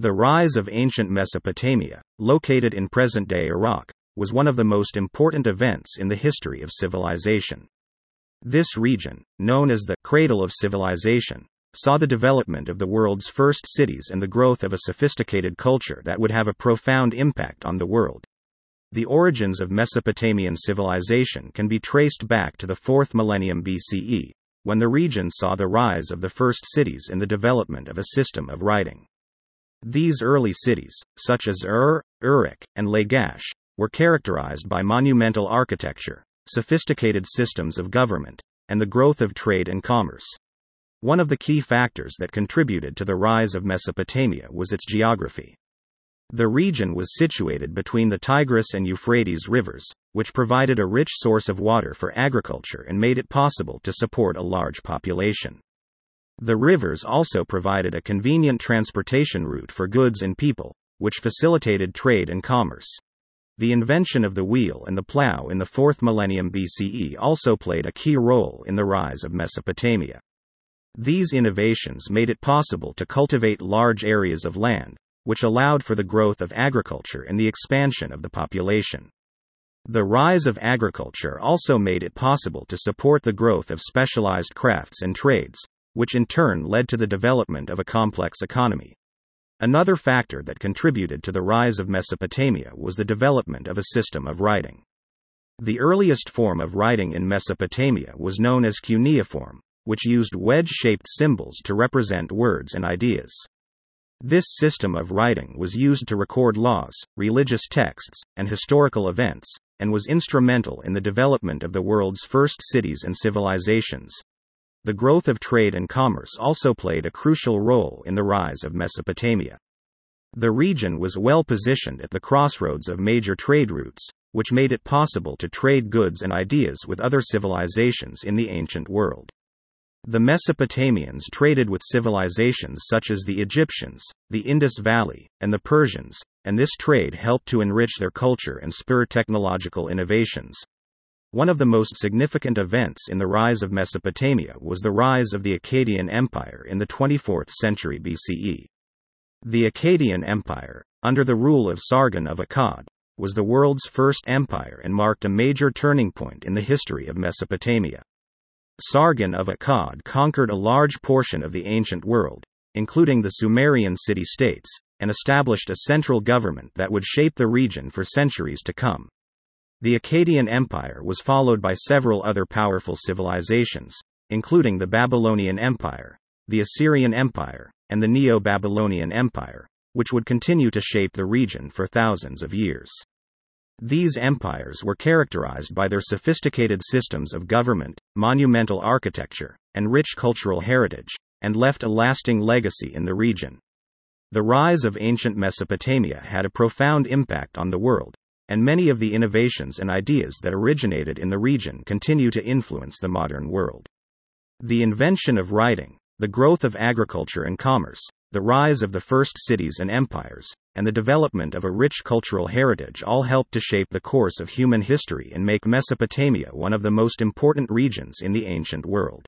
The rise of ancient Mesopotamia, located in present day Iraq, was one of the most important events in the history of civilization. This region, known as the cradle of civilization, saw the development of the world's first cities and the growth of a sophisticated culture that would have a profound impact on the world. The origins of Mesopotamian civilization can be traced back to the 4th millennium BCE, when the region saw the rise of the first cities and the development of a system of writing. These early cities, such as Ur, Uruk, and Lagash, were characterized by monumental architecture, sophisticated systems of government, and the growth of trade and commerce. One of the key factors that contributed to the rise of Mesopotamia was its geography. The region was situated between the Tigris and Euphrates rivers, which provided a rich source of water for agriculture and made it possible to support a large population. The rivers also provided a convenient transportation route for goods and people, which facilitated trade and commerce. The invention of the wheel and the plow in the 4th millennium BCE also played a key role in the rise of Mesopotamia. These innovations made it possible to cultivate large areas of land, which allowed for the growth of agriculture and the expansion of the population. The rise of agriculture also made it possible to support the growth of specialized crafts and trades, which in turn led to the development of a complex economy. Another factor that contributed to the rise of Mesopotamia was the development of a system of writing. The earliest form of writing in Mesopotamia was known as cuneiform, which used wedge shaped symbols to represent words and ideas. This system of writing was used to record laws, religious texts, and historical events, and was instrumental in the development of the world's first cities and civilizations. The growth of trade and commerce also played a crucial role in the rise of Mesopotamia. The region was well positioned at the crossroads of major trade routes, which made it possible to trade goods and ideas with other civilizations in the ancient world. The Mesopotamians traded with civilizations such as the Egyptians, the Indus Valley, and the Persians, and this trade helped to enrich their culture and spur technological innovations. One of the most significant events in the rise of Mesopotamia was the rise of the Akkadian Empire in the 24th century BCE. The Akkadian Empire, under the rule of Sargon of Akkad, was the world's first empire and marked a major turning point in the history of Mesopotamia. Sargon of Akkad conquered a large portion of the ancient world, including the Sumerian city states, and established a central government that would shape the region for centuries to come. The Akkadian Empire was followed by several other powerful civilizations, including the Babylonian Empire, the Assyrian Empire, and the Neo Babylonian Empire, which would continue to shape the region for thousands of years. These empires were characterized by their sophisticated systems of government, monumental architecture, and rich cultural heritage, and left a lasting legacy in the region. The rise of ancient Mesopotamia had a profound impact on the world, and many of the innovations and ideas that originated in the region continue to influence the modern world. The invention of writing, the growth of agriculture and commerce, the rise of the first cities and empires, and the development of a rich cultural heritage all helped to shape the course of human history and make Mesopotamia one of the most important regions in the ancient world.